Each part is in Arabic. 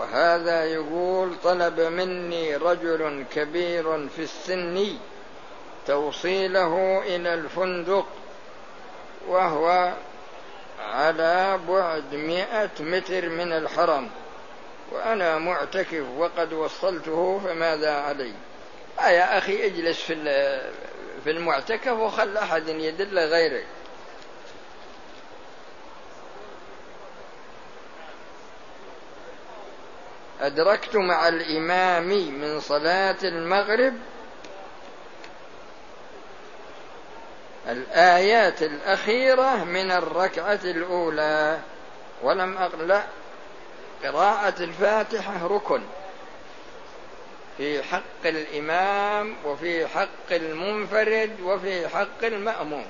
وهذا يقول طلب مني رجل كبير في السن توصيله إلى الفندق وهو على بعد مئة متر من الحرم وأنا معتكف وقد وصلته فماذا علي؟ آه يا أخي اجلس في في المعتكف وخل أحد يدل غيرك. أدركت مع الإمام من صلاة المغرب الآيات الأخيرة من الركعة الأولى ولم أقلع قراءة الفاتحة ركن في حق الإمام وفي حق المنفرد وفي حق المأموم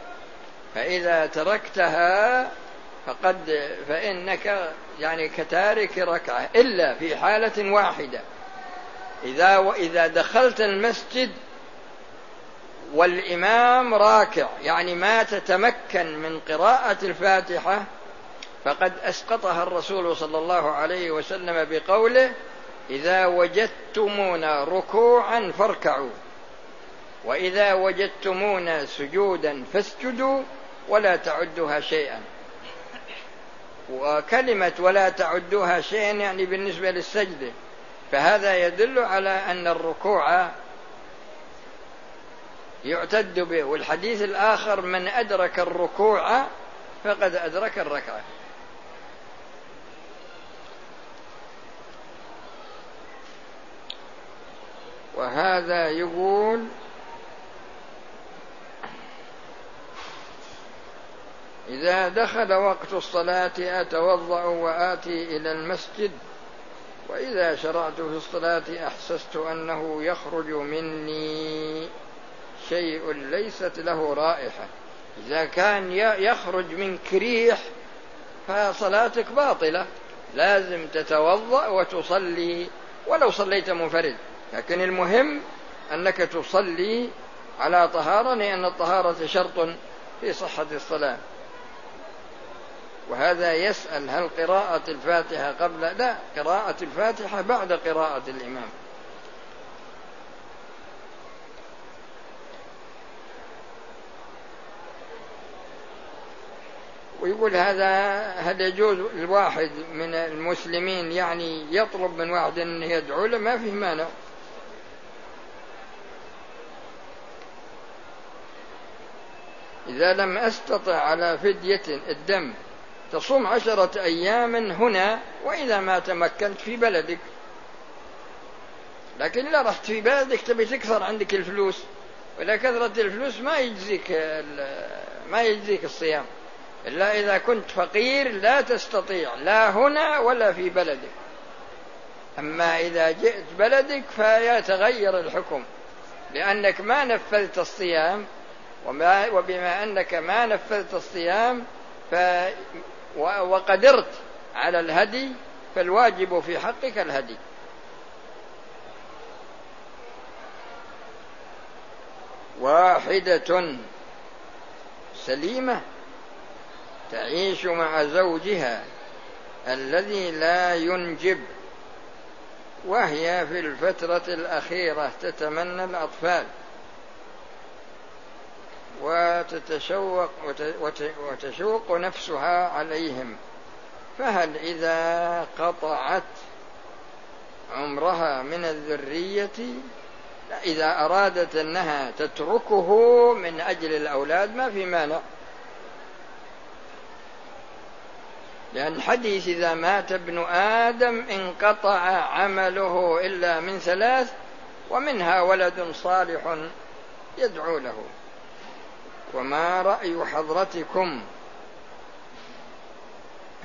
فإذا تركتها فقد فإنك يعني كتارك ركعة إلا في حالة واحدة. إذا وإذا دخلت المسجد والإمام راكع يعني ما تتمكن من قراءة الفاتحة فقد أسقطها الرسول صلى الله عليه وسلم بقوله إذا وجدتمونا ركوعا فاركعوا وإذا وجدتمونا سجودا فاسجدوا ولا تعدها شيئا. وكلمة ولا تعدوها شيئا يعني بالنسبة للسجدة. فهذا يدل على أن الركوع يعتد به والحديث الآخر من أدرك الركوع فقد أدرك الركعة. وهذا يقول إذا دخل وقت الصلاة أتوضأ وآتي إلى المسجد. وإذا شرعت في الصلاة أحسست أنه يخرج مني. شيء ليست له رائحة. إذا كان يخرج منك ريح فصلاتك باطلة. لازم تتوضأ وتصلي ولو صليت منفرد. لكن المهم أنك تصلي على طهارة لأن الطهارة شرط في صحة الصلاة. وهذا يسأل هل قراءة الفاتحة قبل؟ لا قراءة الفاتحة بعد قراءة الإمام. ويقول هذا هل يجوز الواحد من المسلمين يعني يطلب من واحد أن يدعو له؟ ما فيه مانع. إذا لم أستطع على فدية الدم تصوم عشرة أيام هنا وإذا ما تمكنت في بلدك. لكن إذا رحت في بلدك تبي تكثر عندك الفلوس وإذا كثرت الفلوس ما يجزيك ما يجزيك الصيام. إلا إذا كنت فقير لا تستطيع لا هنا ولا في بلدك. أما إذا جئت بلدك فيتغير الحكم لأنك ما نفذت الصيام وما وبما أنك ما نفذت الصيام وقدرت على الهدي فالواجب في حقك الهدي. واحدة سليمة تعيش مع زوجها الذي لا ينجب وهي في الفترة الأخيرة تتمنى الأطفال. وتتشوق وتشوق نفسها عليهم. فهل إذا قطعت عمرها من الذرية إذا أرادت أنها تتركه من أجل الأولاد ما في مانع. لأن حديث إذا مات ابن آدم انقطع عمله إلا من ثلاث ومنها ولد صالح يدعو له. وما رأي حضرتكم؟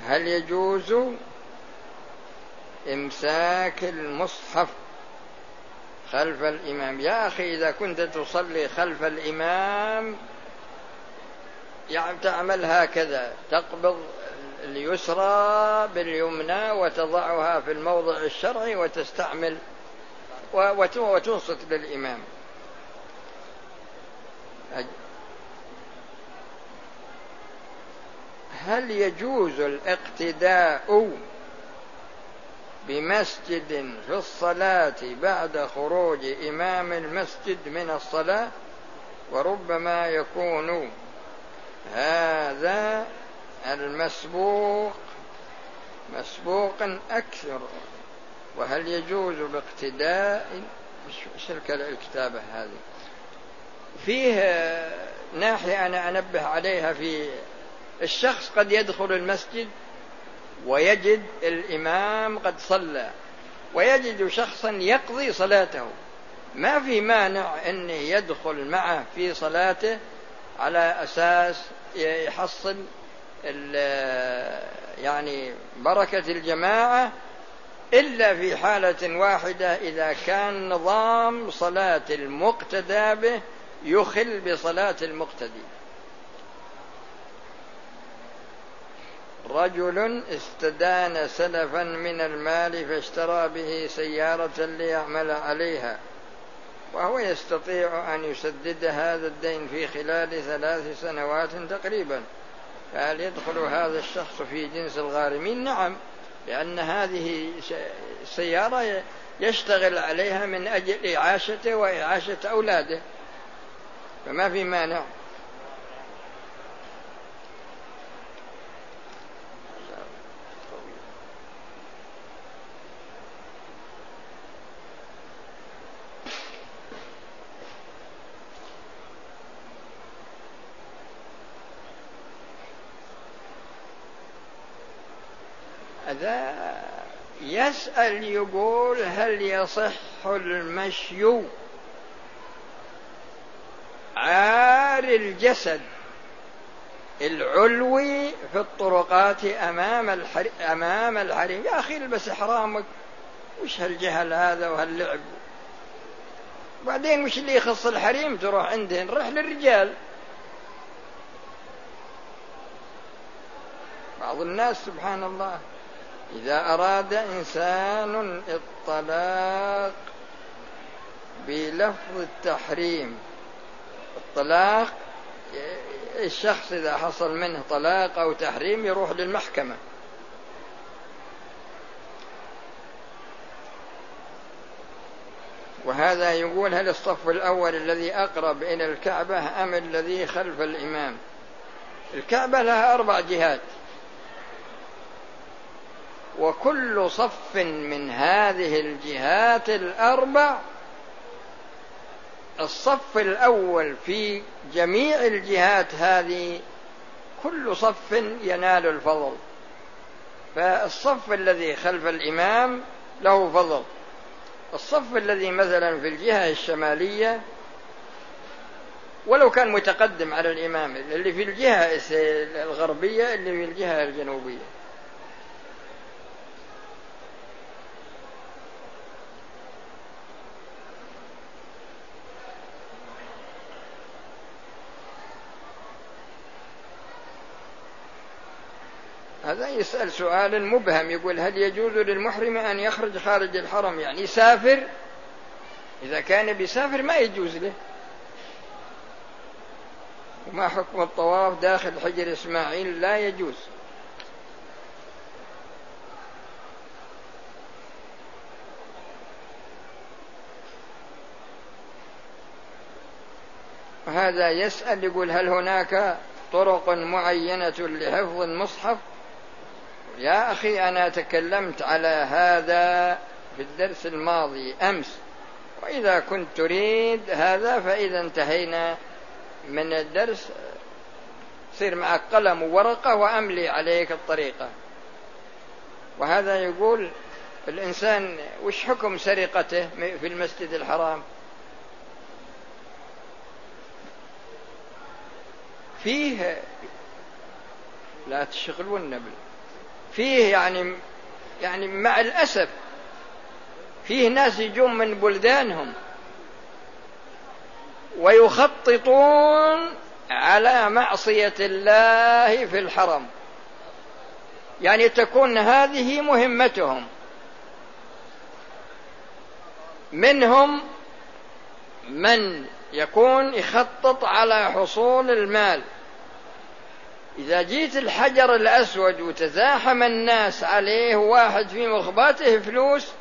هل يجوز إمساك المصحف خلف الإمام؟ يا أخي إذا كنت تصلي خلف الإمام يعني تعمل هكذا تقبض اليسرى باليمنى وتضعها في الموضع الشرعي وتستعمل وتنصت للإمام. هل يجوز الاقتداء بمسجد في الصلاة بعد خروج إمام المسجد من الصلاة؟ وربما يكون هذا المسبوق مسبوقا أكثر. وهل يجوز باقتداء إيش الكتابة هذه. فيه ناحية أنا أنبه عليها في الشخص قد يدخل المسجد ويجد الإمام قد صلى ويجد شخصا يقضي صلاته. ما في مانع أنه يدخل معه في صلاته على أساس يحصل يعني بركة الجماعة إلا في حالة واحدة إذا كان نظام صلاة المقتدى به يخل بصلاة المقتدي. رجل استدان سلفا من المال فاشترى به سيارة ليعمل عليها وهو يستطيع أن يسدد هذا الدين في خلال ثلاث سنوات تقريبا. فهل يدخل هذا الشخص في جنس الغارمين؟ نعم لأن هذه سيارة يشتغل عليها من أجل إعاشته وإعاشة أولاده. فما في مانع هذا يسأل يقول هل يصح المشي؟ عار الجسد العلوي في الطرقات أمام الحريم أمام الحريم يا أخي البس إحرامك. وش هالجهل هذا وهاللعب؟ بعدين وش اللي يخص الحريم؟ تروح عندهن. روح للرجال. بعض الناس سبحان الله. إذا أراد إنسان الطلاق بلفظ التحريم الطلاق الشخص إذا حصل منه طلاق أو تحريم يروح للمحكمة. وهذا يقول هل الصف الأول الذي أقرب إلى الكعبة أم الذي خلف الإمام؟ الكعبة لها أربع جهات. وكل صف من هذه الجهات الأربع الصف الأول في جميع الجهات هذه كل صف ينال الفضل. فالصف الذي خلف الإمام له فضل. الصف الذي مثلا في الجهة الشمالية ولو كان متقدم على الإمام اللي في الجهة الغربية اللي في الجهة الجنوبية. هذا يسأل سؤال مبهم يقول هل يجوز للمحرم أن يخرج خارج الحرم؟ يعني يسافر؟ إذا كان بيسافر ما يجوز له. وما حكم الطواف داخل حجر إسماعيل؟ لا يجوز. وهذا يسأل يقول هل هناك طرق معينة لحفظ المصحف؟ يا أخي أنا تكلمت على هذا في الدرس الماضي أمس. وإذا كنت تريد هذا فإذا انتهينا من الدرس. صير معك قلم وورقة وأملي عليك الطريقة. وهذا يقول الإنسان وش حكم سرقته في المسجد الحرام؟ فيه لا تشغلون النبل. فيه يعني يعني مع الأسف فيه ناس يجون من بلدانهم ويخططون على معصية الله في الحرم. يعني تكون هذه مهمتهم. منهم من يكون يخطط على حصول المال. إذا جيت الحجر الأسود وتزاحم الناس عليه واحد في مخباته فلوس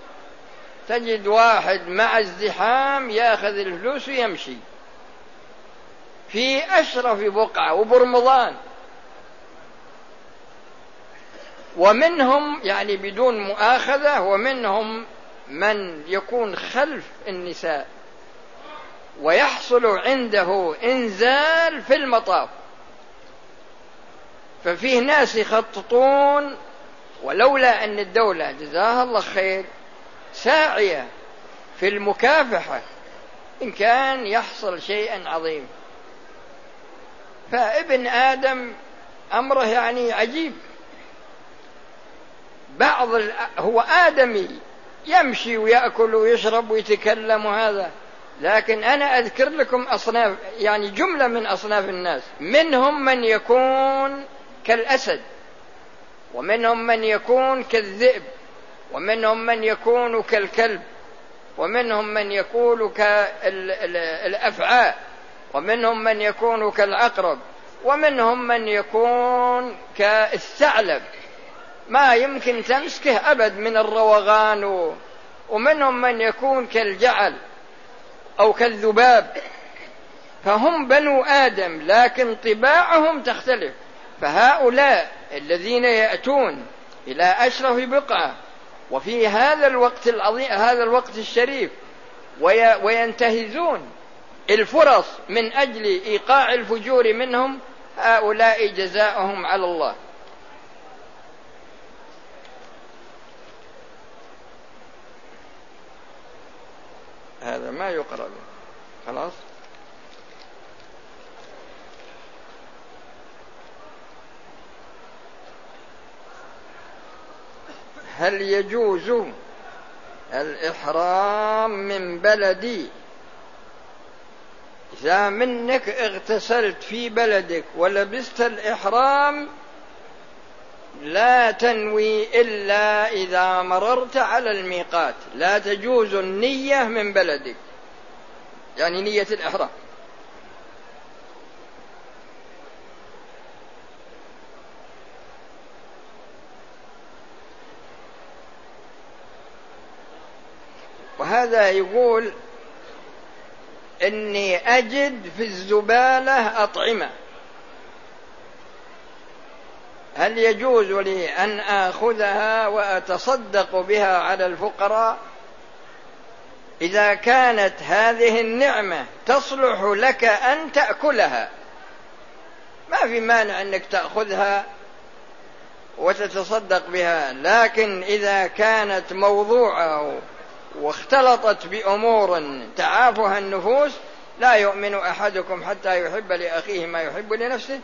تجد واحد مع الزحام ياخذ الفلوس ويمشي. في أشرف بقعة وبرمضان. ومنهم يعني بدون مؤاخذة ومنهم من يكون خلف النساء. ويحصل عنده إنزال في المطاف. ففيه ناس يخططون ولولا أن الدولة جزاها الله خير ساعية في المكافحة إن كان يحصل شيئا عظيم. فابن آدم أمره يعني عجيب. بعض هو آدمي يمشي ويأكل ويشرب ويتكلم وهذا لكن أنا أذكر لكم أصناف يعني جملة من أصناف الناس. منهم من يكون كالأسد ومنهم من يكون كالذئب ومنهم من يكون كالكلب ومنهم من يكون كالأفعاء ومنهم من يكون كالعقرب ومنهم من يكون كالثعلب. ما يمكن تمسكه أبد من الروغان ومنهم من يكون كالجعل أو كالذباب. فهم بنو آدم لكن طباعهم تختلف. فهؤلاء الذين يأتون إلى أشرف بقعة وفي هذا الوقت العظيم هذا الوقت الشريف وينتهزون الفرص من أجل إيقاع الفجور منهم هؤلاء جزاؤهم على الله. هذا ما يقرأ خلاص؟ هل يجوز الإحرام من بلدي؟ إذا منك اغتسلت في بلدك ولبست الإحرام لا تنوي إلا إذا مررت على الميقات. لا تجوز النية من بلدك. يعني نية الإحرام. وهذا يقول إني أجد في الزبالة أطعمة. هل يجوز لي أن آخذها وأتصدق بها على الفقراء؟ إذا كانت هذه النعمة تصلح لك أن تأكلها. ما في مانع أنك تأخذها وتتصدق بها لكن إذا كانت موضوعة واختلطت بأمور تعافها النفوس لا يؤمن أحدكم حتى يحب لأخيه ما يحب لنفسه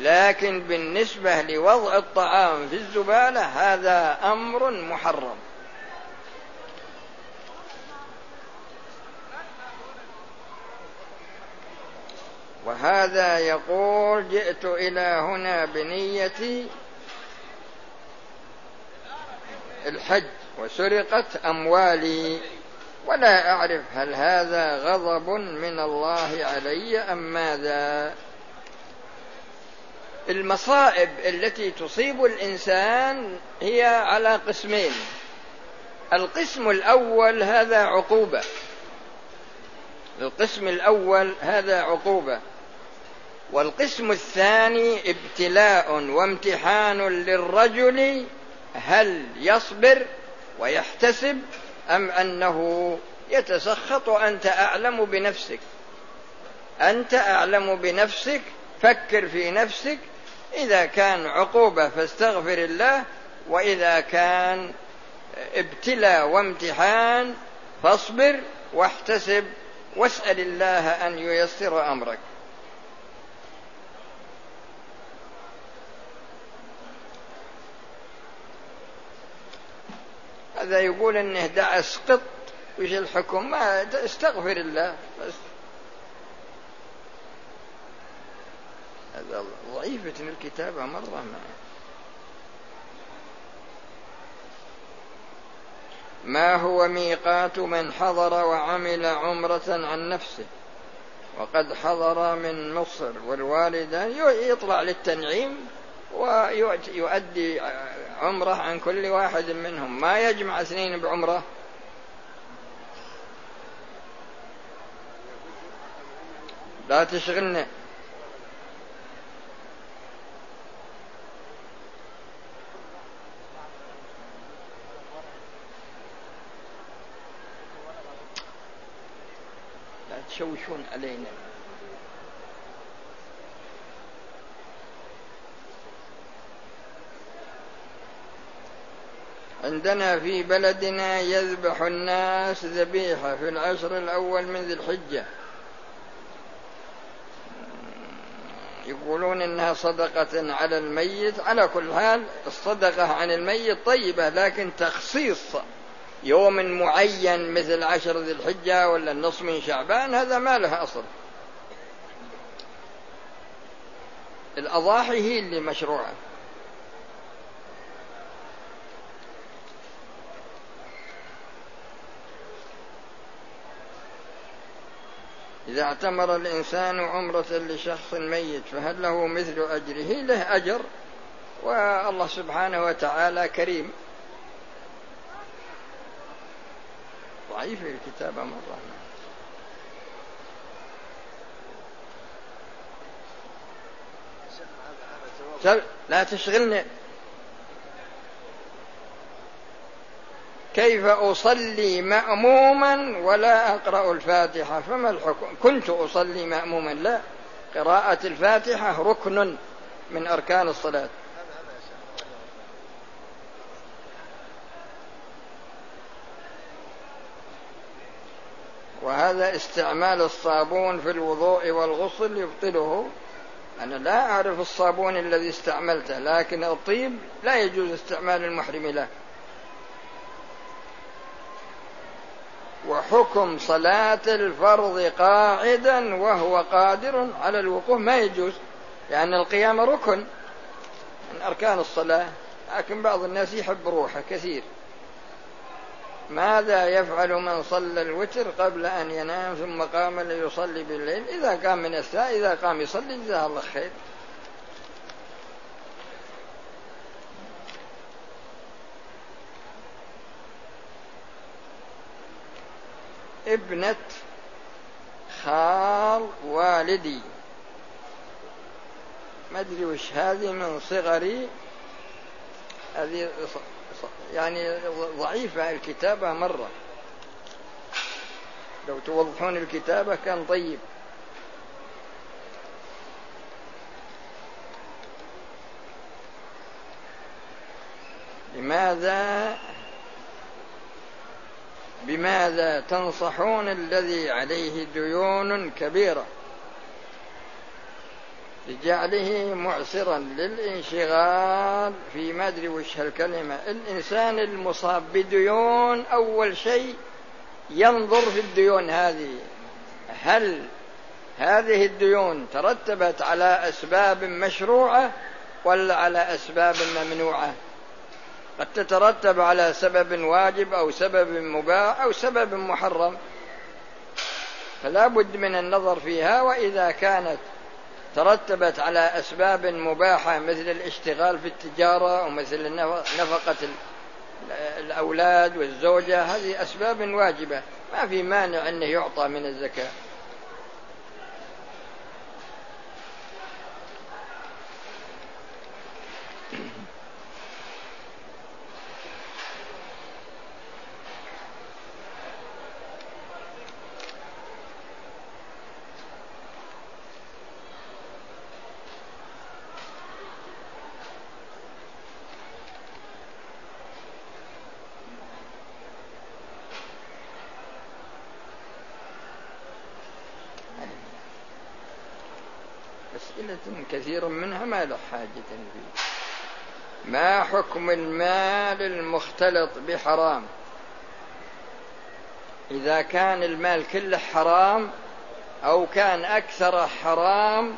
لكن بالنسبة لوضع الطعام في الزبالة هذا أمر محرم. وهذا يقول جئت إلى هنا بنية الحج. وسرقت أموالي. ولا أعرف هل هذا غضب من الله علي أم ماذا. المصائب التي تصيب الإنسان هي على قسمين. القسم الأول هذا عقوبة. القسم الأول هذا عقوبة. والقسم الثاني ابتلاء وامتحان للرجل هل يصبر ويحتسب أم أنه يتسخط أنت أعلم بنفسك. أنت أعلم بنفسك فكر في نفسك. إذا كان عقوبة فاستغفر الله وإذا كان ابتلاء وامتحان فاصبر واحتسب واسأل الله أن ييسر أمرك. هذا يقول إنه دعس قط وش الحكم؟ ما استغفر الله بس. هذا ضعيفة الكتابة مرة ما. ما هو ميقات من حضر وعمل عمرة عن نفسه؟ وقد حضر من مصر والوالدة يطلع للتنعيم ويؤدي عمرة عن كل واحد منهم. ما يجمع اثنين بعمرة؟ لا تشغلنا لا تشوشون علينا. عندنا في بلدنا يذبح الناس ذبيحة في العشر الأول من ذي الحجة. يقولون إنها صدقة على الميت. على كل حال الصدقة عن الميت طيبة لكن تخصيص يوم معين مثل عشر ذي الحجة ولا النصف من شعبان هذا ما له أصل. الأضاحي هي اللي مشروعة. إذا اعتمر الإنسان عمرة لشخص ميت فهل له مثل أجره؟ له أجر والله سبحانه وتعالى كريم. ضعيف الكتابة مرة. لا تشغلني. كيف أصلي مأموما ولا أقرأ الفاتحة؟ فما الحكم؟ كنت أصلي مأموما لا. قراءة الفاتحة ركن من أركان الصلاة. وهذا استعمال الصابون في الوضوء والغسل يبطله. أنا لا أعرف الصابون الذي استعملته لكن الطيب لا يجوز استعمال المحرم له. وحكم صلاة الفرض قاعدا وهو قادر على الوقوف. ما يجوز لأن القيام ركن من أركان الصلاة لكن بعض الناس يحب روحه كثير. ماذا يفعل من صلى الوتر قبل أن ينام ثم قام ليصلي بالليل؟ إذا قام من الساعة إذا قام يصلي جزاه الله خير. ابنة خال والدي. ما أدري وش هذه من صغري. هذه يعني ضعيفة الكتابة مرة. لو توضحون الكتابة كان طيب. لماذا بماذا تنصحون الذي عليه ديون كبيرة؟ لجعله معسرا للانشغال في ما أدري وش هالكلمة. الإنسان المصاب بديون أول شيء ينظر في الديون هذه. هل هذه الديون ترتبت على أسباب مشروعة ولا على أسباب ممنوعة؟ قد تترتب على سبب واجب أو سبب مباح أو سبب محرم. فلا بد من النظر فيها وإذا كانت ترتبت على أسباب مباحة مثل الاشتغال في التجارة أو مثل نفقة الأولاد والزوجة هذه أسباب واجبة. ما في مانع أنه يعطى من الزكاة كثير منها ما له حاجة فيه ما حكم المال المختلط بحرام. إذا كان المال كله حرام أو كان أكثر حرام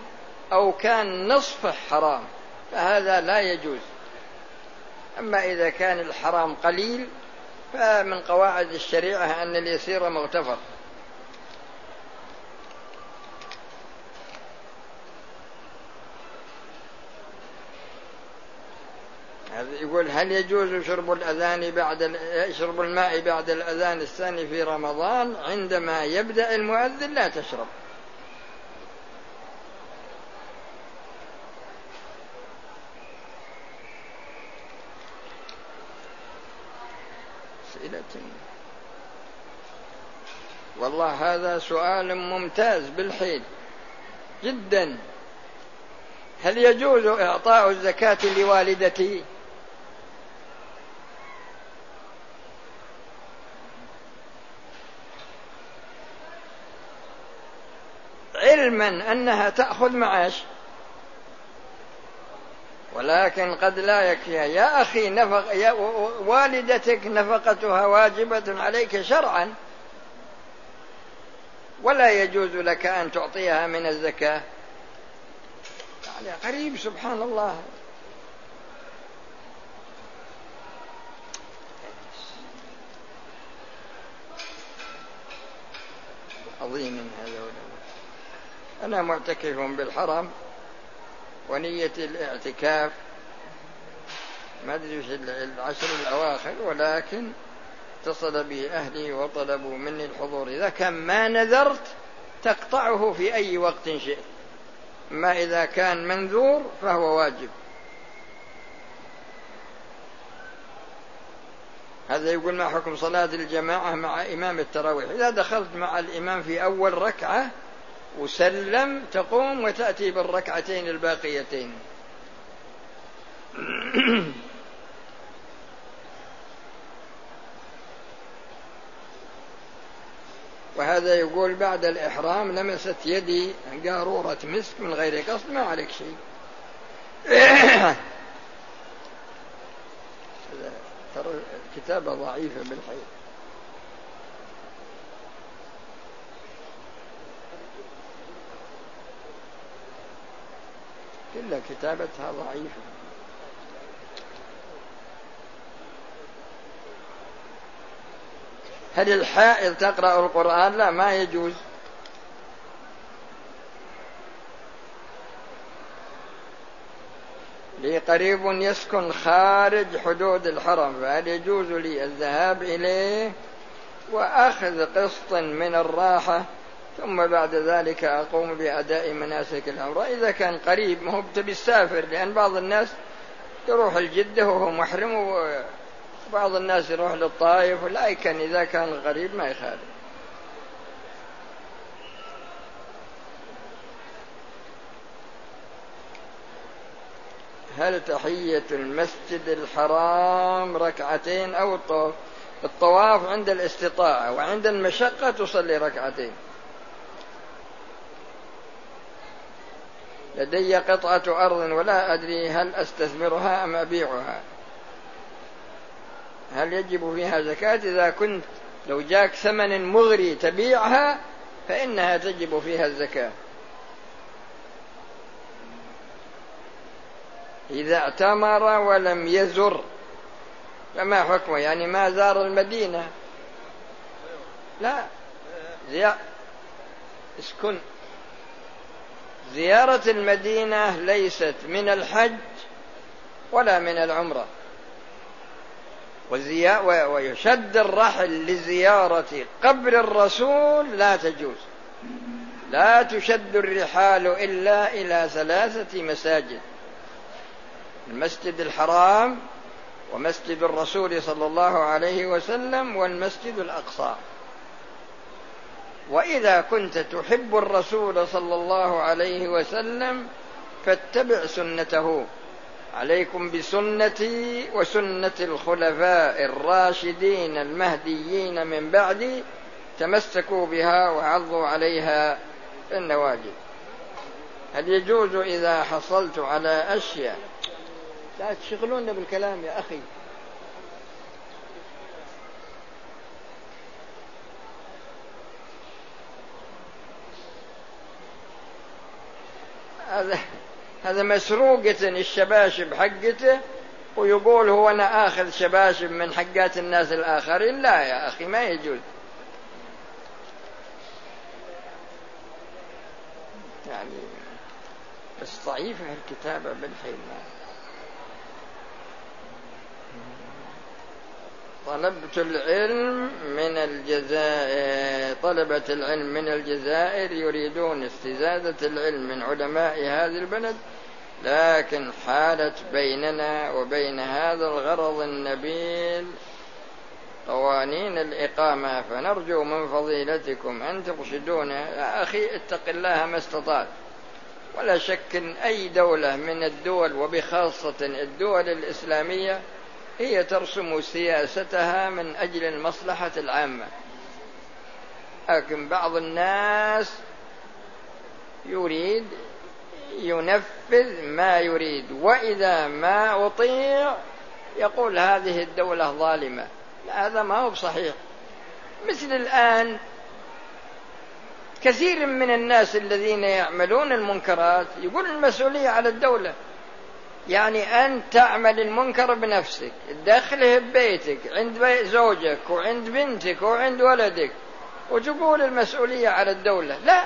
أو كان نصفه حرام فهذا لا يجوز. أما إذا كان الحرام قليل فمن قواعد الشريعة أن اليسير مغتفر. يقول هل يجوز شرب الأذان بعد شرب الماء بعد الأذان الثاني في رمضان عندما يبدأ المؤذن لا تشرب؟ أسئلة والله هذا سؤال ممتاز بالحيل جدا. هل يجوز إعطاء الزكاة لوالدتي؟ علما أنها تأخذ معاش. ولكن قد لا يكفيها. يا أخي نفق يا والدتك نفقتها واجبة عليك شرعا. ولا يجوز لك أن تعطيها من الزكاة. يعني قريب سبحان الله. عظيم. أنا معتكف بالحرم ونية الاعتكاف. ما أدري في العشر الأواخر ولكن اتصل بي أهلي وطلبوا مني الحضور. إذا كان ما نذرت تقطعه في أي وقت شئت. ما إذا كان منذور فهو واجب. هذا يقول ما حكم صلاة الجماعة مع إمام التراويح؟ إذا دخلت مع الإمام في أول ركعة وسلم تقوم وتأتي بالركعتين الباقيتين. وهذا يقول بعد الإحرام لمست يدي قارورة مسك من غير قصد ما عليك شيء. ترى الكتابة ضعيفة بالحقيقة كلها كتابتها ضعيفة. هل الحائض تقرأ القرآن؟ لا ما يجوز. لي قريب يسكن خارج حدود الحرم فهل يجوز لي الذهاب إليه وأخذ قسط من الراحة؟ ثم بعد ذلك أقوم بأداء مناسك العمرة إذا كان قريب ما هو بالسافر لأن بعض الناس يروح الجدة وهو محرم وبعض الناس يروح للطائف لكن إذا كان غريب ما يخالف. هل تحية المسجد الحرام ركعتين أو الطواف؟ الطواف عند الاستطاعة وعند المشقة تصلي ركعتين. لدي قطعة أرض ولا أدري هل أستثمرها أم أبيعها. هل يجب فيها زكاة؟ إذا كنت لو جاك ثمن مغري تبيعها فإنها تجب فيها الزكاة. إذا اعتمر ولم يزر فما حكمه؟ يعني ما زار المدينة. لا. زي... اسكن. زيارة المدينة ليست من الحج ولا من العمرة. ويشد الرحل لزيارة قبر الرسول لا تجوز. لا تشد الرحال إلا إلى ثلاثة مساجد. المسجد الحرام ومسجد الرسول صلى الله عليه وسلم والمسجد الأقصى. وإذا كنت تحب الرسول صلى الله عليه وسلم فاتبع سنته. عليكم بسنتي وسنة الخلفاء الراشدين المهديين من بعدي تمسكوا بها وعضوا عليها النواجذ. هل يجوز إذا حصلت على أشياء؟ لا تشغلون بالكلام يا أخي. هذا هذا مسروقة الشباشب حقته ويقول هو أنا آخذ شباشب من حقات الناس الآخرين. لا يا أخي ما يجوز. يعني بس ضعيفة الكتابة بالحين. طلبت العلم من الجزائر طلبة العلم من الجزائر يريدون استزادة العلم من علماء هذه البلد لكن حالت بيننا وبين هذا الغرض النبيل قوانين الإقامة. فنرجو من فضيلتكم أن ترشدونا يا أخي اتق الله ما استطعت. ولا شك أن أي دولة من الدول وبخاصة الدول الإسلامية هي ترسم سياستها من أجل المصلحة العامة. لكن بعض الناس يريد ينفذ ما يريد وإذا ما أطيع يقول هذه الدولة ظالمة. هذا ما هو بصحيح. مثل الآن كثير من الناس الذين يعملون المنكرات يقول المسؤولية على الدولة. يعني أنت تعمل المنكر بنفسك تدخله ببيتك عند زوجك وعند بنتك وعند ولدك وتقول المسؤولية على الدولة. لا.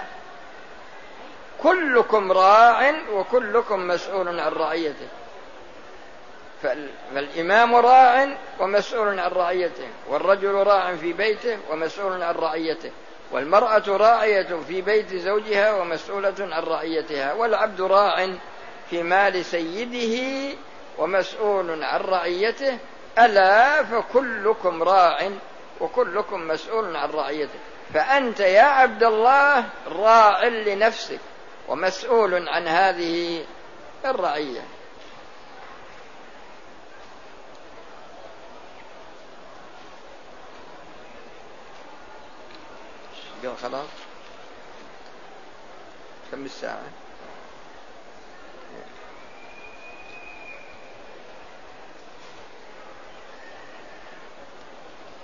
كلكم راع وكلكم مسؤول عن رعيته. فالإمام راع ومسؤول عن رعيته والرجل راع في بيته ومسؤول عن رعيته والمرأة راعية في بيت زوجها ومسؤولة عن رعيتها والعبد راع في مال سيده ومسؤول عن رعيته ألا فكلكم راع وكلكم مسؤول عن رعيته. فأنت يا عبد الله راع لنفسك ومسؤول عن هذه الرعية. قال خلاص؟ كم الساعة؟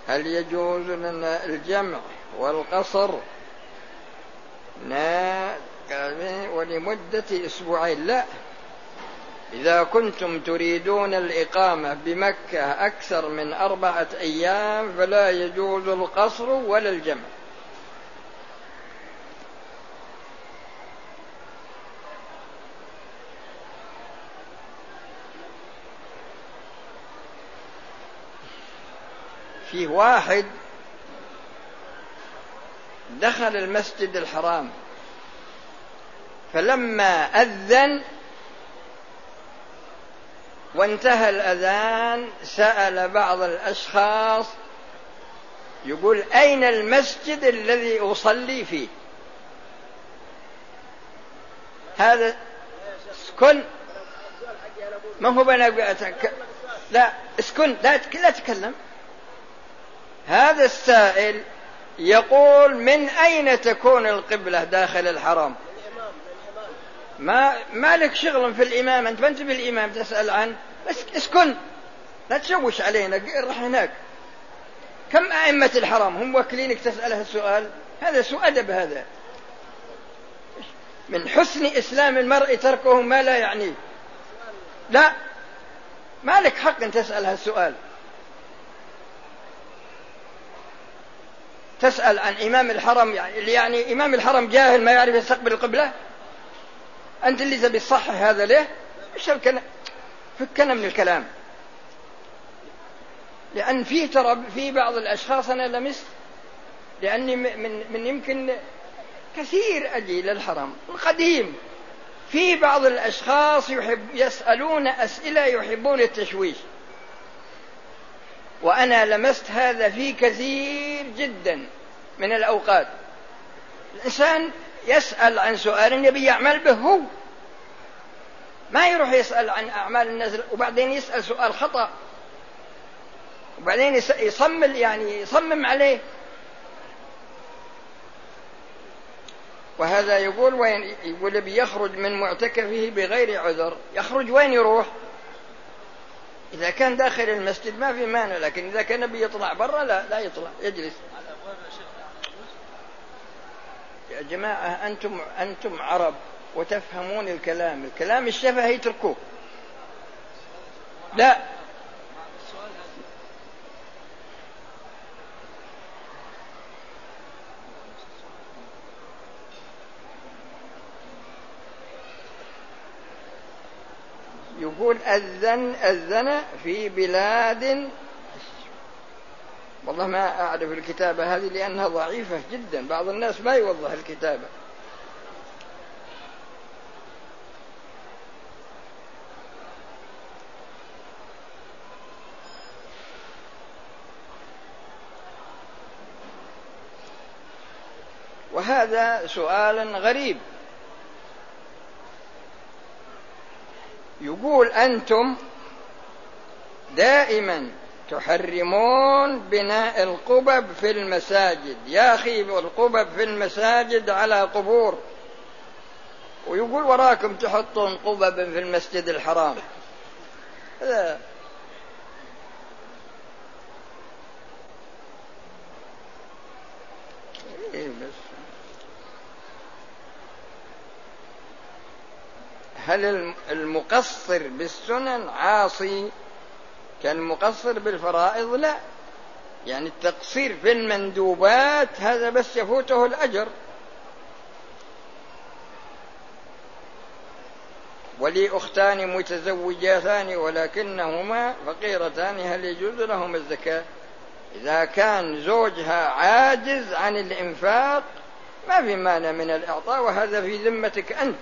هل يجوز لنا الجمع والقصر؟ ولمدة أسبوعين لا. إذا كنتم تريدون الإقامة بمكة أكثر من أربعة أيام فلا يجوز القصر ولا الجمع. فيه واحد دخل المسجد الحرام فلما أذن وانتهى الأذان سأل بعض الأشخاص يقول أين المسجد الذي أصلي فيه؟ هذا اسكن. ما هو بنا لا اسكن لا تكلم. هذا السائل يقول من أين تكون القبلة داخل الحرم ما ما لك شغل في الإمام؟ أنت ما أنت بالإمام تسأل عنه اسكن. لا تشوش علينا راح هناك. كم أئمة الحرم هم وكلينك تسأله السؤال هذا سوء أدب هذا. من حسن إسلام المرء تركه ما لا يعنيه لا. ما لك حق أن تسأل هالسؤال. تسأل عن إمام الحرم يعني, يعني إمام الحرم جاهل ما يعرف يستقبل القبلة؟ أنت اللي تبي تصحح هذا ليه؟ الكلام فكنا من الكلام. لأن في ترى في بعض الأشخاص أنا لمست لأني من من يمكن كثير أجي للحرم القديم في بعض الأشخاص يحب يسألون أسئلة يحبون التشويش وأنا لمست هذا في كثير جدا من الأوقات. الإنسان يسأل عن سؤال يبي يعمل به هو. ما يروح يسأل عن أعمال الناس وبعدين يسأل سؤال خطأ. وبعدين يصمم يعني يصمم عليه. وهذا يقول وين يقول بيخرج من معتكفه بغير عذر. يخرج وين يروح؟ إذا كان داخل المسجد ما في مانع لكن إذا كان بيطلع برا لا لا يطلع يجلس. يا جماعة أنتم أنتم عرب وتفهمون الكلام. الكلام الشفهي اتركوه. لا. يقول أذن أذن في بلاد والله ما أعرف الكتابة هذه لأنها ضعيفة جدا بعض الناس ما يوضح الكتابة. وهذا سؤال غريب. يقول أنتم دائما تحرمون بناء القبب في المساجد. يا أخي القبب في المساجد على قبور. ويقول وراكم تحطون قبب في المسجد الحرام هذا إيه بس هل المقصر بالسنن عاصي كالمقصر بالفرائض لا. يعني التقصير في المندوبات هذا بس يفوته الأجر. ولي أختان متزوجاتان ولكنهما فقيرتان هل يجوز لهما الزكاة؟ إذا كان زوجها عاجز عن الإنفاق ما في مانع من الإعطاء وهذا في ذمتك أنت.